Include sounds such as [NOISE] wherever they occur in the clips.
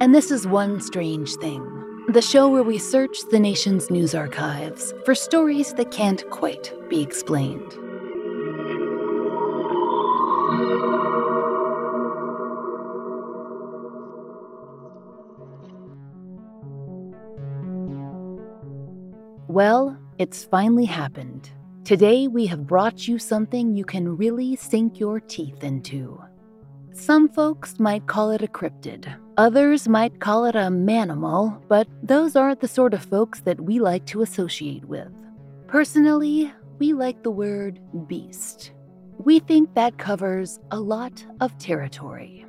and this is One Strange Thing the show where we search the nation's news archives for stories that can't quite be explained. Well, it's finally happened. Today, we have brought you something you can really sink your teeth into. Some folks might call it a cryptid, others might call it a manimal, but those aren't the sort of folks that we like to associate with. Personally, we like the word beast. We think that covers a lot of territory.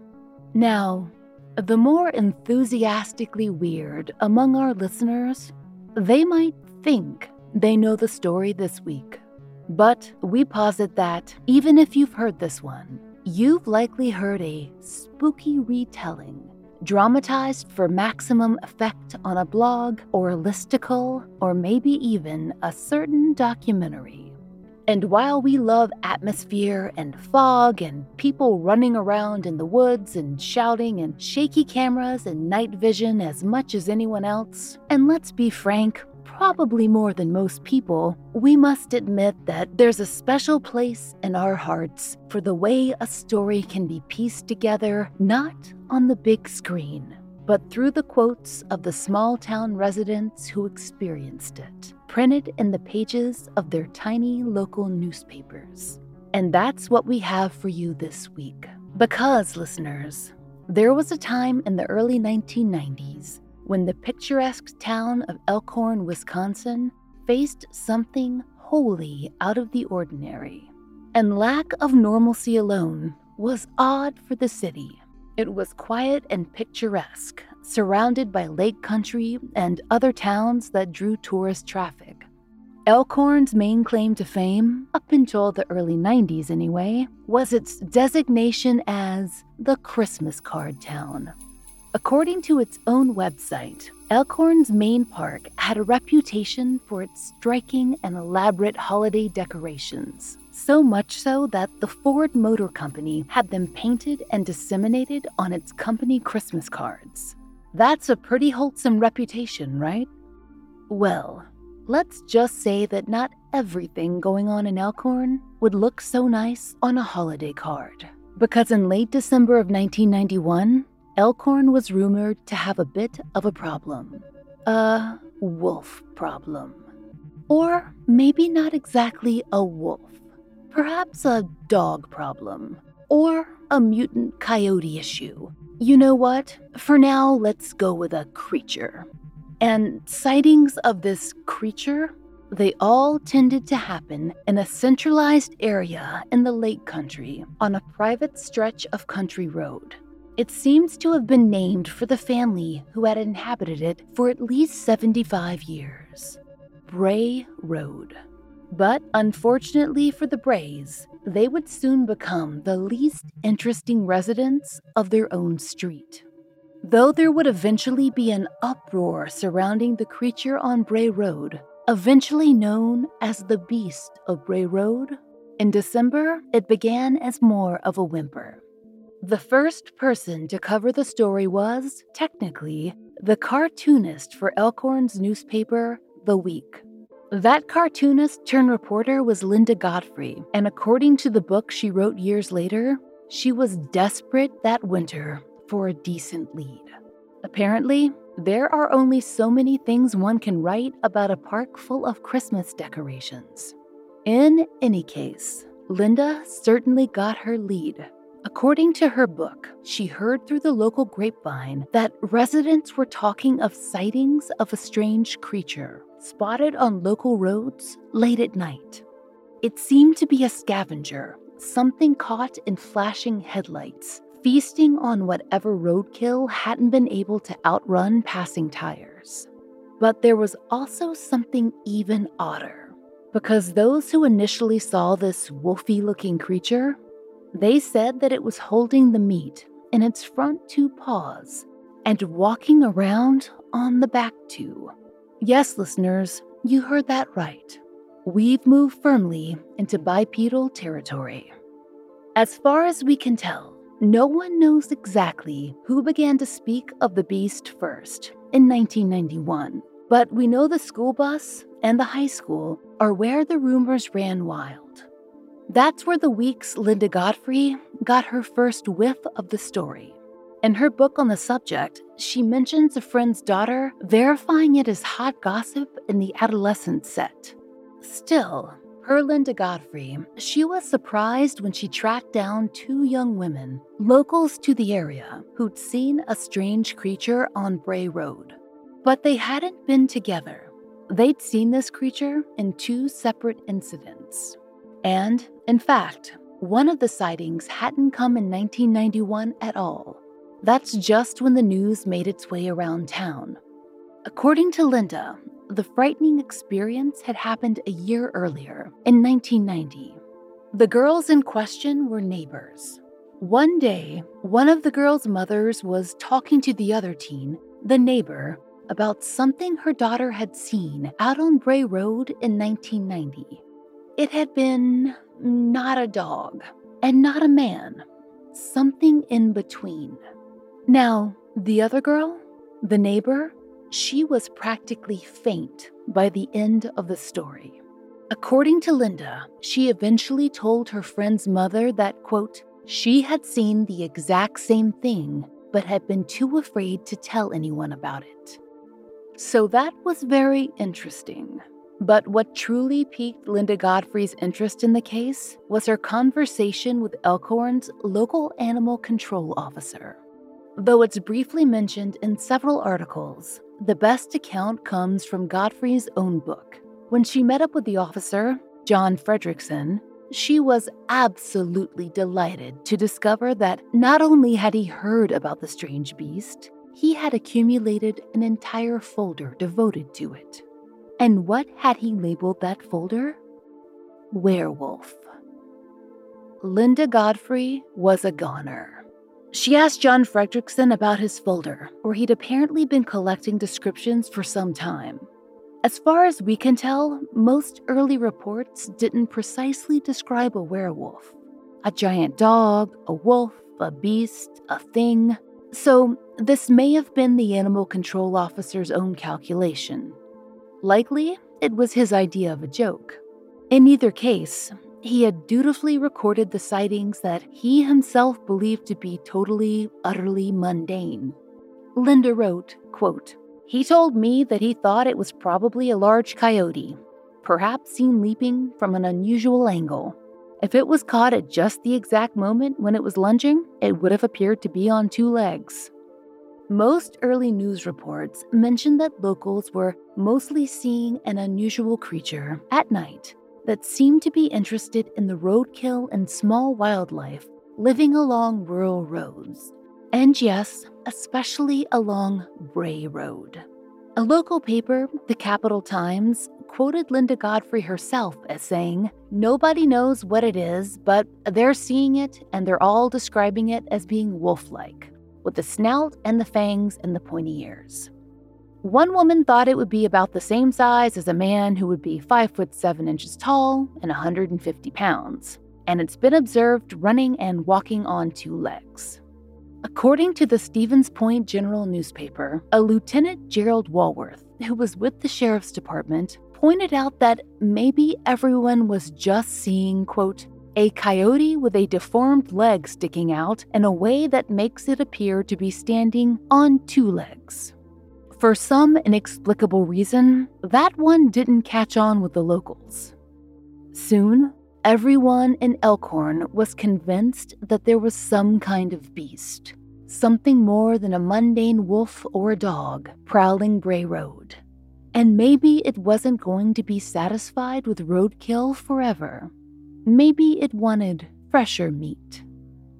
Now, the more enthusiastically weird among our listeners, they might think they know the story this week. But we posit that, even if you've heard this one, You've likely heard a spooky retelling, dramatized for maximum effect on a blog or a listicle, or maybe even a certain documentary. And while we love atmosphere and fog and people running around in the woods and shouting and shaky cameras and night vision as much as anyone else, and let's be frank, probably more than most people, we must admit that there's a special place in our hearts for the way a story can be pieced together not on the big screen, but through the quotes of the small town residents who experienced it, printed in the pages of their tiny local newspapers. And that's what we have for you this week. Because, listeners, there was a time in the early 1990s when the picturesque town of Elkhorn, Wisconsin, faced something wholly out of the ordinary. And lack of normalcy alone was odd for the city. It was quiet and picturesque, surrounded by lake country and other towns that drew tourist traffic. Elkhorn's main claim to fame, up until the early 90s anyway, was its designation as the Christmas card town. According to its own website, Elkhorn's main park had a reputation for its striking and elaborate holiday decorations. So much so that the Ford Motor Company had them painted and disseminated on its company Christmas cards. That's a pretty wholesome reputation, right? Well, let's just say that not everything going on in Elkhorn would look so nice on a holiday card. Because in late December of 1991, Elkhorn was rumored to have a bit of a problem. A wolf problem. Or maybe not exactly a wolf. Perhaps a dog problem. Or a mutant coyote issue. You know what? For now, let's go with a creature. And sightings of this creature, they all tended to happen in a centralized area in the lake country on a private stretch of country road. It seems to have been named for the family who had inhabited it for at least 75 years Bray Road. But unfortunately for the Brays, they would soon become the least interesting residents of their own street. Though there would eventually be an uproar surrounding the creature on Bray Road, eventually known as the Beast of Bray Road. In December, it began as more of a whimper. The first person to cover the story was, technically, the cartoonist for Elkhorn's newspaper, The Week. That cartoonist turned reporter was Linda Godfrey, and according to the book she wrote years later, she was desperate that winter for a decent lead. Apparently, there are only so many things one can write about a park full of Christmas decorations. In any case, Linda certainly got her lead. According to her book, she heard through the local grapevine that residents were talking of sightings of a strange creature spotted on local roads late at night. It seemed to be a scavenger, something caught in flashing headlights, feasting on whatever roadkill hadn't been able to outrun passing tires. But there was also something even odder, because those who initially saw this wolfy looking creature, they said that it was holding the meat in its front two paws and walking around on the back two. Yes, listeners, you heard that right. We've moved firmly into bipedal territory. As far as we can tell, no one knows exactly who began to speak of the beast first in 1991, but we know the school bus and the high school are where the rumors ran wild. That's where the week's Linda Godfrey got her first whiff of the story. In her book on the subject, she mentions a friend's daughter verifying it as hot gossip in the adolescent set. Still, per Linda Godfrey, she was surprised when she tracked down two young women, locals to the area, who'd seen a strange creature on Bray Road. But they hadn't been together. They'd seen this creature in two separate incidents. And, in fact, one of the sightings hadn't come in 1991 at all. That's just when the news made its way around town. According to Linda, the frightening experience had happened a year earlier, in 1990. The girls in question were neighbors. One day, one of the girls' mothers was talking to the other teen, the neighbor, about something her daughter had seen out on Bray Road in 1990. It had been not a dog and not a man, something in between. Now, the other girl, the neighbor, she was practically faint by the end of the story. According to Linda, she eventually told her friend's mother that, quote, she had seen the exact same thing, but had been too afraid to tell anyone about it. So that was very interesting. But what truly piqued Linda Godfrey's interest in the case was her conversation with Elkhorn's local animal control officer. Though it's briefly mentioned in several articles, the best account comes from Godfrey's own book. When she met up with the officer, John Fredrickson, she was absolutely delighted to discover that not only had he heard about the strange beast, he had accumulated an entire folder devoted to it. And what had he labeled that folder? Werewolf. Linda Godfrey was a goner. She asked John Fredrickson about his folder, where he'd apparently been collecting descriptions for some time. As far as we can tell, most early reports didn't precisely describe a werewolf a giant dog, a wolf, a beast, a thing. So, this may have been the animal control officer's own calculation. Likely, it was his idea of a joke. In either case, he had dutifully recorded the sightings that he himself believed to be totally, utterly mundane. Linda wrote, quote, He told me that he thought it was probably a large coyote, perhaps seen leaping from an unusual angle. If it was caught at just the exact moment when it was lunging, it would have appeared to be on two legs. Most early news reports mentioned that locals were mostly seeing an unusual creature at night that seemed to be interested in the roadkill and small wildlife living along rural roads. And yes, especially along Bray Road. A local paper, the Capital Times, quoted Linda Godfrey herself as saying, Nobody knows what it is, but they're seeing it and they're all describing it as being wolf like, with the snout and the fangs and the pointy ears. One woman thought it would be about the same size as a man who would be 5 foot 7 inches tall and 150 pounds, and it's been observed running and walking on two legs. According to the Stevens Point Journal newspaper, a Lieutenant Gerald Walworth, who was with the sheriff's department, pointed out that maybe everyone was just seeing, quote, a coyote with a deformed leg sticking out in a way that makes it appear to be standing on two legs. For some inexplicable reason, that one didn't catch on with the locals. Soon, everyone in Elkhorn was convinced that there was some kind of beast, something more than a mundane wolf or a dog prowling Bray Road. And maybe it wasn't going to be satisfied with roadkill forever. Maybe it wanted fresher meat.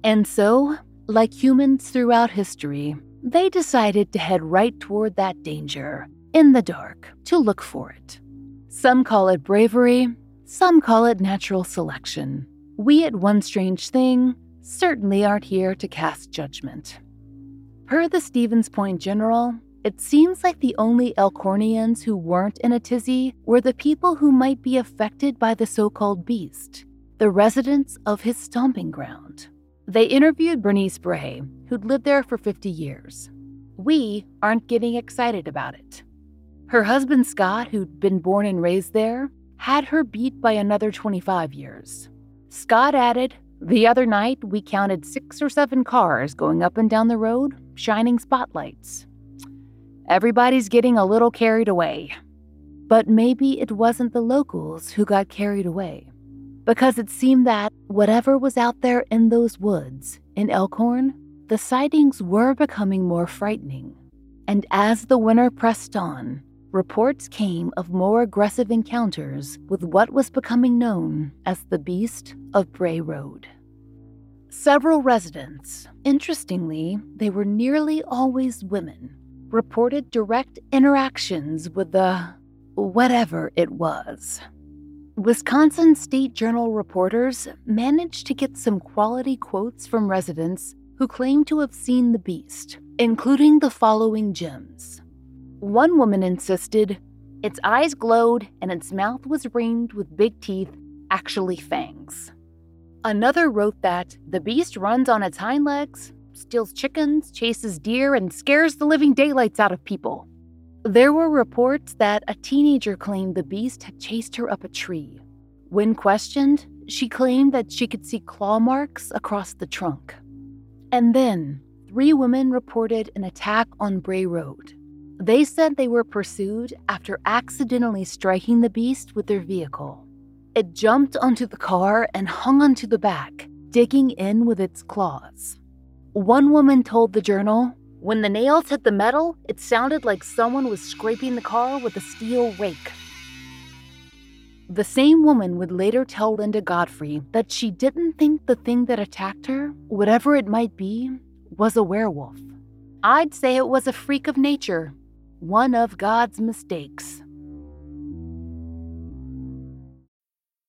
And so, like humans throughout history, they decided to head right toward that danger, in the dark, to look for it. Some call it bravery, some call it natural selection. We at One Strange Thing certainly aren't here to cast judgment. Per the Stevens Point Journal, it seems like the only Elkhornians who weren't in a tizzy were the people who might be affected by the so called beast, the residents of his stomping ground. They interviewed Bernice Bray, who'd lived there for 50 years. We aren't getting excited about it. Her husband Scott, who'd been born and raised there, had her beat by another 25 years. Scott added, The other night we counted six or seven cars going up and down the road, shining spotlights. Everybody's getting a little carried away. But maybe it wasn't the locals who got carried away. Because it seemed that whatever was out there in those woods in Elkhorn, the sightings were becoming more frightening. And as the winter pressed on, reports came of more aggressive encounters with what was becoming known as the Beast of Bray Road. Several residents, interestingly, they were nearly always women, reported direct interactions with the whatever it was. Wisconsin State Journal reporters managed to get some quality quotes from residents who claimed to have seen the beast, including the following gems. One woman insisted its eyes glowed and its mouth was ringed with big teeth, actually fangs. Another wrote that the beast runs on its hind legs, steals chickens, chases deer, and scares the living daylights out of people. There were reports that a teenager claimed the beast had chased her up a tree. When questioned, she claimed that she could see claw marks across the trunk. And then, three women reported an attack on Bray Road. They said they were pursued after accidentally striking the beast with their vehicle. It jumped onto the car and hung onto the back, digging in with its claws. One woman told the journal, When the nails hit the metal, it sounded like someone was scraping the car with a steel rake. The same woman would later tell Linda Godfrey that she didn't think the thing that attacked her, whatever it might be, was a werewolf. I'd say it was a freak of nature, one of God's mistakes.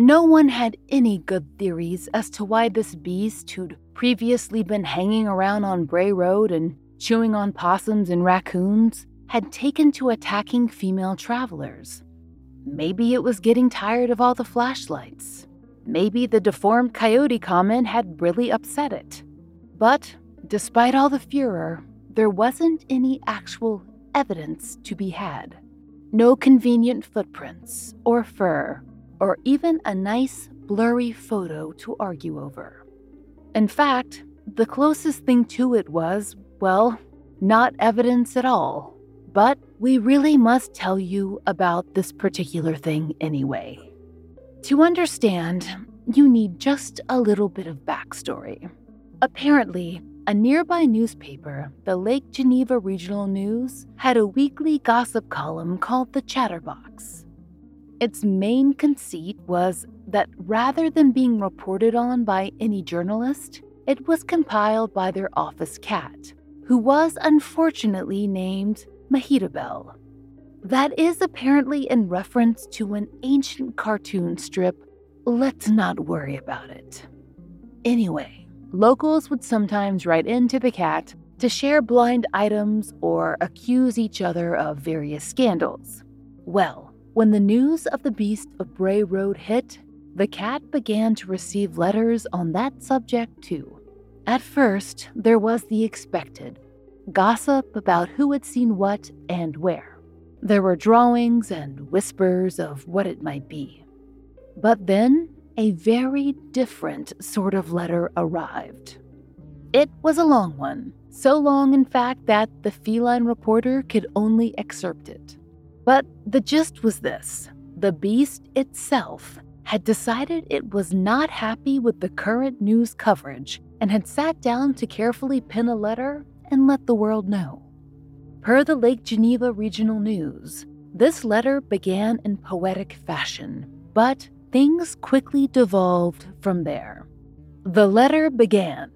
No one had any good theories as to why this beast, who'd previously been hanging around on Bray Road and chewing on possums and raccoons, had taken to attacking female travelers. Maybe it was getting tired of all the flashlights. Maybe the deformed coyote comment had really upset it. But despite all the furor, there wasn't any actual evidence to be had. No convenient footprints, or fur, or even a nice, blurry photo to argue over. In fact, the closest thing to it was, well, not evidence at all. But we really must tell you about this particular thing anyway. To understand, you need just a little bit of backstory. Apparently, a nearby newspaper, the Lake Geneva Regional News, had a weekly gossip column called the Chatterbox. Its main conceit was that rather than being reported on by any journalist, it was compiled by their office cat, who was unfortunately named Mehitabel. That is apparently in reference to an ancient cartoon strip. Let's not worry about it. Anyway, locals would sometimes write into the cat to share blind items or accuse each other of various scandals. Well, when the news of the beast of Bray Road hit, the cat began to receive letters on that subject too. At first, there was the expected gossip about who had seen what and where. There were drawings and whispers of what it might be. But then a very different sort of letter arrived. It was a long one, so long, in fact, that the feline reporter could only excerpt it. But the gist was this the beast itself had decided it was not happy with the current news coverage and had sat down to carefully pen a letter and let the world know. Per the Lake Geneva Regional News, this letter began in poetic fashion, but things quickly devolved from there. The letter began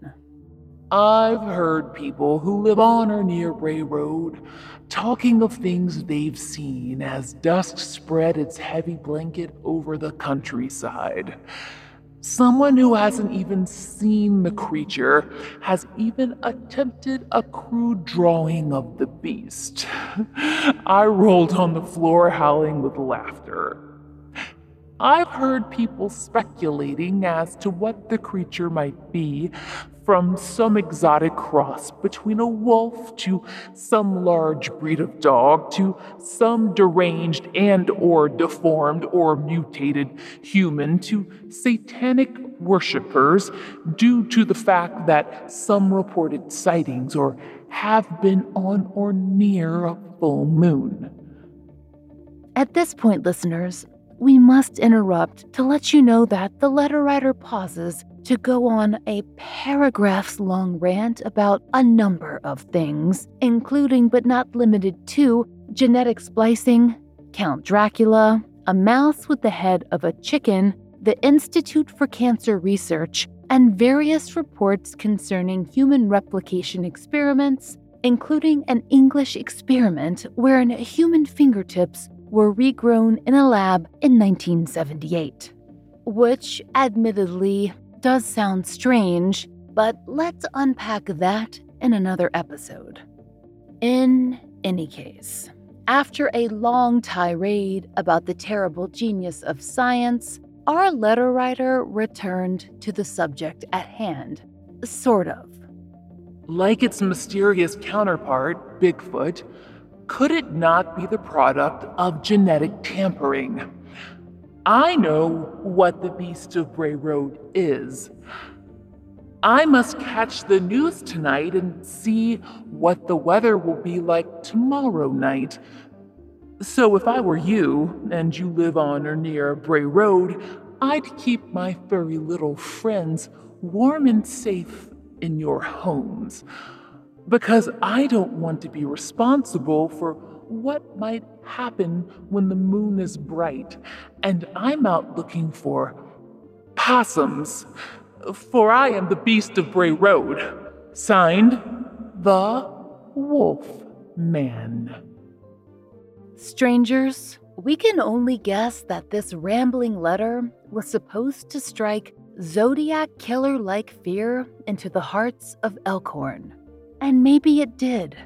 I've heard people who live on or near Bray Road talking of things they've seen as dusk spread its heavy blanket over the countryside. Someone who hasn't even seen the creature has even attempted a crude drawing of the beast. [LAUGHS] I rolled on the floor howling with laughter. I've heard people speculating as to what the creature might be, from some exotic cross between a wolf to some large breed of dog to some deranged and or deformed or mutated human to satanic worshippers due to the fact that some reported sightings or have been on or near a full moon. At this point, listeners, we must interrupt to let you know that the letter writer pauses to go on a paragraphs long rant about a number of things, including but not limited to genetic splicing, Count Dracula, a mouse with the head of a chicken, the Institute for Cancer Research, and various reports concerning human replication experiments, including an English experiment wherein human fingertips were regrown in a lab in 1978. Which, admittedly, does sound strange, but let's unpack that in another episode. In any case, after a long tirade about the terrible genius of science, our letter writer returned to the subject at hand. Sort of. Like its mysterious counterpart, Bigfoot, could it not be the product of genetic tampering? I know what the Beast of Bray Road is. I must catch the news tonight and see what the weather will be like tomorrow night. So, if I were you, and you live on or near Bray Road, I'd keep my furry little friends warm and safe in your homes. Because I don't want to be responsible for what might happen when the moon is bright and I'm out looking for possums, for I am the beast of Bray Road. Signed, The Wolf Man. Strangers, we can only guess that this rambling letter was supposed to strike zodiac killer like fear into the hearts of Elkhorn. And maybe it did.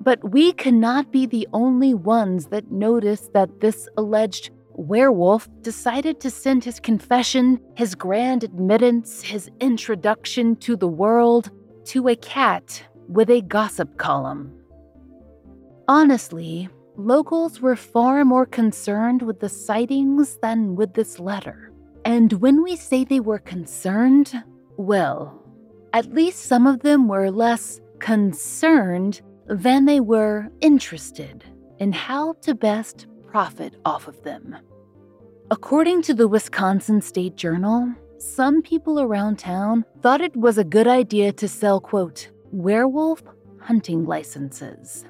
But we cannot be the only ones that notice that this alleged werewolf decided to send his confession, his grand admittance, his introduction to the world to a cat with a gossip column. Honestly, locals were far more concerned with the sightings than with this letter. And when we say they were concerned, well, at least some of them were less concerned than they were interested in how to best profit off of them. According to the Wisconsin State Journal, some people around town thought it was a good idea to sell, quote, werewolf hunting licenses.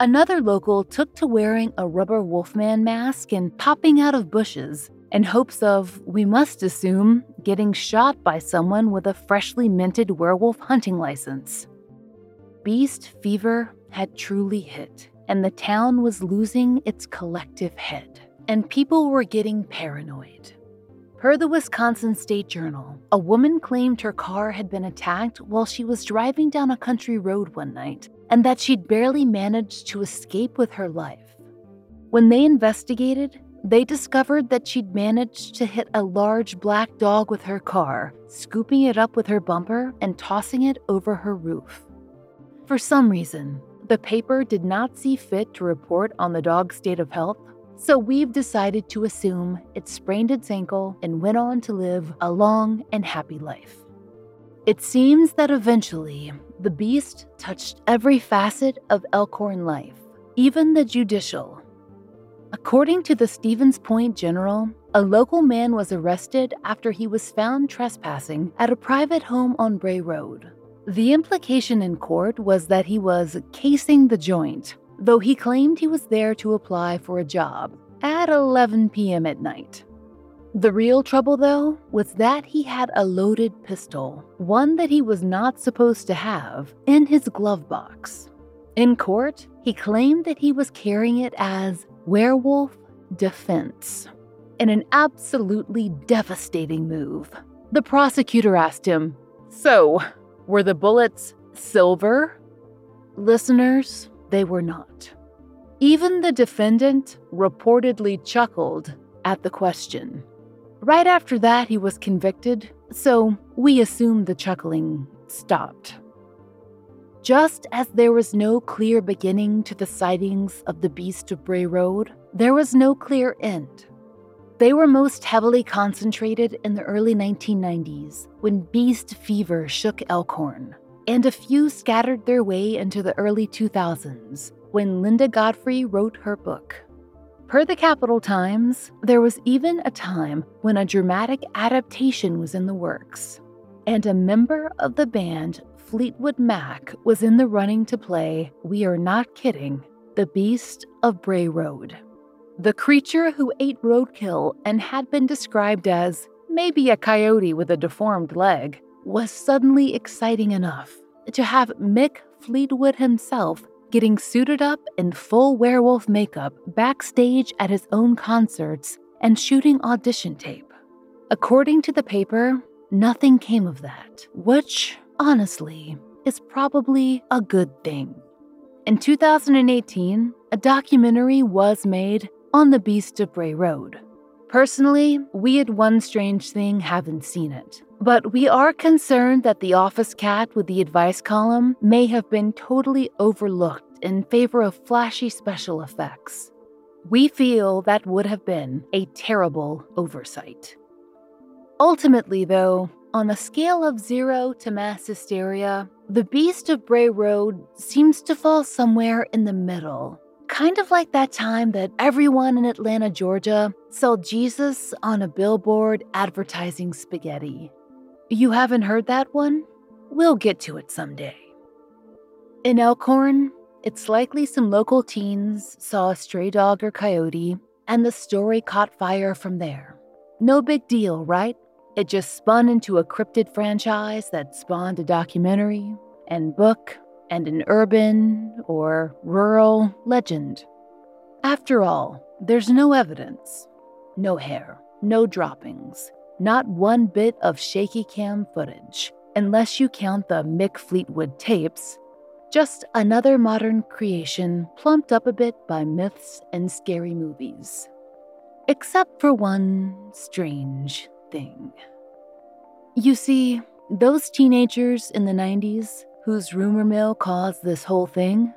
Another local took to wearing a rubber wolfman mask and popping out of bushes in hopes of, we must assume, getting shot by someone with a freshly minted werewolf hunting license. Beast fever had truly hit, and the town was losing its collective head, and people were getting paranoid. Per the Wisconsin State Journal, a woman claimed her car had been attacked while she was driving down a country road one night and that she'd barely managed to escape with her life. When they investigated, they discovered that she'd managed to hit a large black dog with her car, scooping it up with her bumper and tossing it over her roof. For some reason, the paper did not see fit to report on the dog's state of health so we've decided to assume it sprained its ankle and went on to live a long and happy life. It seems that eventually, the beast touched every facet of Elkhorn life, even the judicial. According to the Stevens Point Journal, a local man was arrested after he was found trespassing at a private home on Bray Road. The implication in court was that he was casing the joint though he claimed he was there to apply for a job at 11 p.m. at night. The real trouble, though, was that he had a loaded pistol, one that he was not supposed to have, in his glove box. In court, he claimed that he was carrying it as werewolf defense. In an absolutely devastating move, the prosecutor asked him, So, were the bullets silver? Listeners, they were not. Even the defendant reportedly chuckled at the question. Right after that, he was convicted, so we assume the chuckling stopped. Just as there was no clear beginning to the sightings of the Beast of Bray Road, there was no clear end. They were most heavily concentrated in the early 1990s when beast fever shook Elkhorn and a few scattered their way into the early 2000s when Linda Godfrey wrote her book. Per the Capital Times, there was even a time when a dramatic adaptation was in the works, and a member of the band Fleetwood Mac was in the running to play, we are not kidding, The Beast of Bray Road. The creature who ate roadkill and had been described as maybe a coyote with a deformed leg was suddenly exciting enough to have Mick Fleetwood himself getting suited up in full werewolf makeup backstage at his own concerts and shooting audition tape. According to the paper, nothing came of that, which, honestly, is probably a good thing. In 2018, a documentary was made on the Beast of Bray Road. Personally, we at One Strange Thing haven't seen it, but we are concerned that the office cat with the advice column may have been totally overlooked in favor of flashy special effects. We feel that would have been a terrible oversight. Ultimately, though, on a scale of zero to mass hysteria, the Beast of Bray Road seems to fall somewhere in the middle Kind of like that time that everyone in Atlanta, Georgia saw Jesus on a billboard advertising spaghetti. You haven't heard that one? We'll get to it someday. In Elkhorn, it's likely some local teens saw a stray dog or coyote, and the story caught fire from there. No big deal, right? It just spun into a cryptid franchise that spawned a documentary and book and an urban or rural legend. After all, there's no evidence, no hair, no droppings, not one bit of shaky cam footage, unless you count the Mick Fleetwood tapes. Just another modern creation plumped up a bit by myths and scary movies. Except for one strange thing. You see, those teenagers in the 90s whose rumor mill caused this whole thing,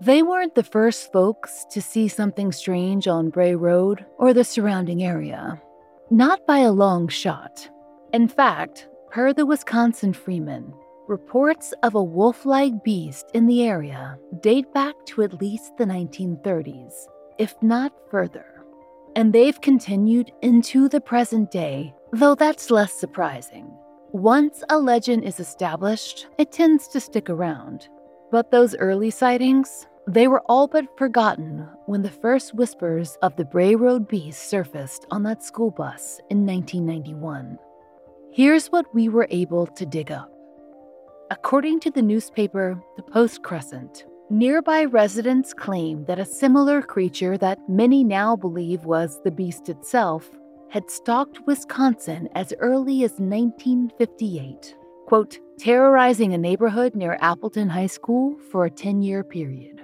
they weren't the first folks to see something strange on Bray Road or the surrounding area. Not by a long shot. In fact, per the Wisconsin Freeman, reports of a wolf like beast in the area date back to at least the 1930s, if not further. And they've continued into the present day, though that's less surprising. Once a legend is established, it tends to stick around. But those early sightings, they were all but forgotten when the first whispers of the Bray Road Beast surfaced on that school bus in 1991. Here's what we were able to dig up. According to the newspaper The Post Crescent, nearby residents claim that a similar creature that many now believe was the beast itself had stalked Wisconsin as early as 1958 quote, terrorizing a neighborhood near Appleton High School for a 10 year period.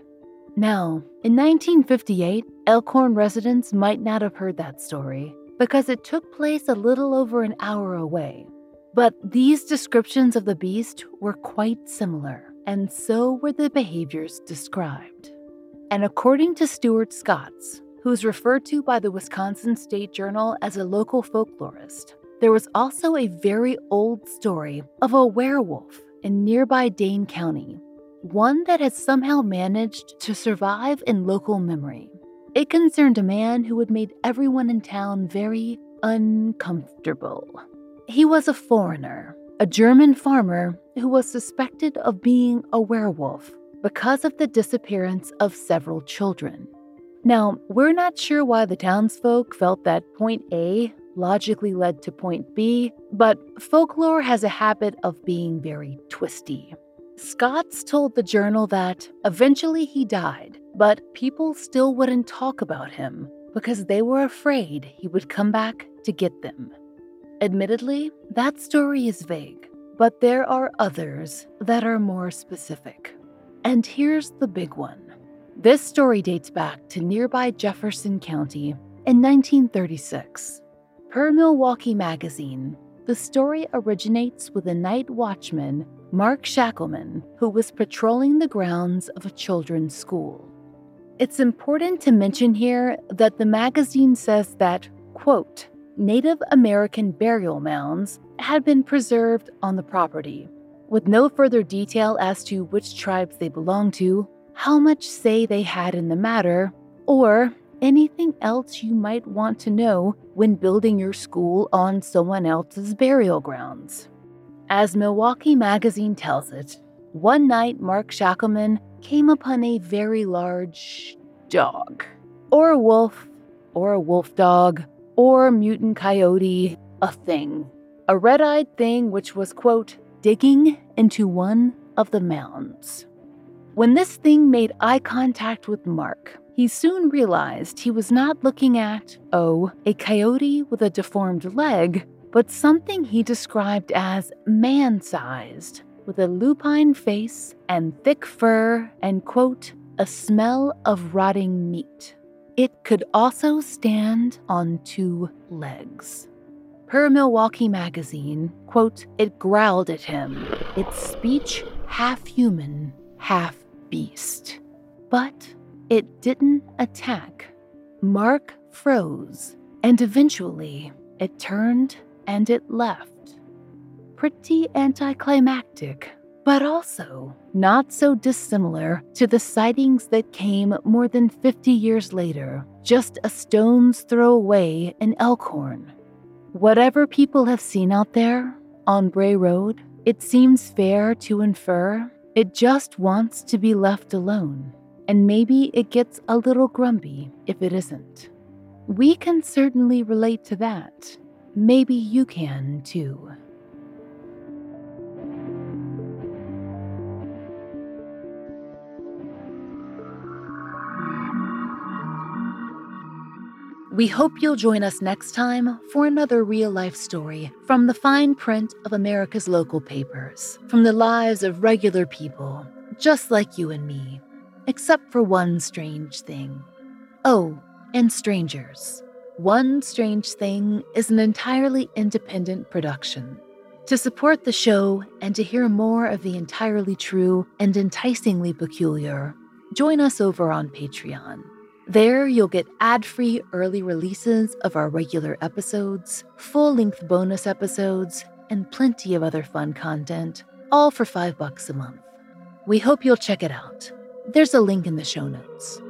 Now, in 1958, Elkhorn residents might not have heard that story because it took place a little over an hour away. But these descriptions of the beast were quite similar, and so were the behaviors described. And according to Stuart Scotts, who's referred to by the Wisconsin State Journal as a local folklorist, there was also a very old story of a werewolf in nearby Dane County, one that has somehow managed to survive in local memory. It concerned a man who had made everyone in town very uncomfortable. He was a foreigner, a German farmer who was suspected of being a werewolf because of the disappearance of several children. Now, we're not sure why the townsfolk felt that point A logically led to point B, but folklore has a habit of being very twisty. Scotts told the journal that eventually he died, but people still wouldn't talk about him because they were afraid he would come back to get them. Admittedly, that story is vague, but there are others that are more specific. And here's the big one. This story dates back to nearby Jefferson County in 1936. Per Milwaukee Magazine, the story originates with a night watchman, Mark Schackelman, who was patrolling the grounds of a children's school. It's important to mention here that the magazine says that, quote, Native American burial mounds had been preserved on the property, with no further detail as to which tribes they belonged to, how much say they had in the matter, or anything else you might want to know when building your school on someone else's burial grounds. As Milwaukee Magazine tells it, one night Mark Schackelman came upon a very large dog, or a wolf, or a wolf dog, or mutant coyote, a thing. A red eyed thing which was, quote, digging into one of the mounds. When this thing made eye contact with Mark, he soon realized he was not looking at, oh, a coyote with a deformed leg, but something he described as man sized, with a lupine face and thick fur and, quote, a smell of rotting meat. It could also stand on two legs. Per Milwaukee Magazine, quote, it growled at him, its speech half human, half beast. But it didn't attack. Mark froze, and eventually it turned and it left. Pretty anticlimactic, but also not so dissimilar to the sightings that came more than 50 years later, just a stone's throw away in Elkhorn. Whatever people have seen out there on Bray Road, it seems fair to infer it just wants to be left alone and maybe it gets a little grumpy if it isn't. We can certainly relate to that. Maybe you can too. We hope you'll join us next time for another real life story from the fine print of America's local papers, from the lives of regular people, just like you and me except for one strange thing. Oh, and strangers. One Strange Thing is an entirely independent production. To support the show and to hear more of the entirely true and enticingly peculiar, join us over on Patreon. There, you'll get ad free early releases of our regular episodes, full length bonus episodes, and plenty of other fun content, all for five bucks a month. We hope you'll check it out. There's a link in the show notes.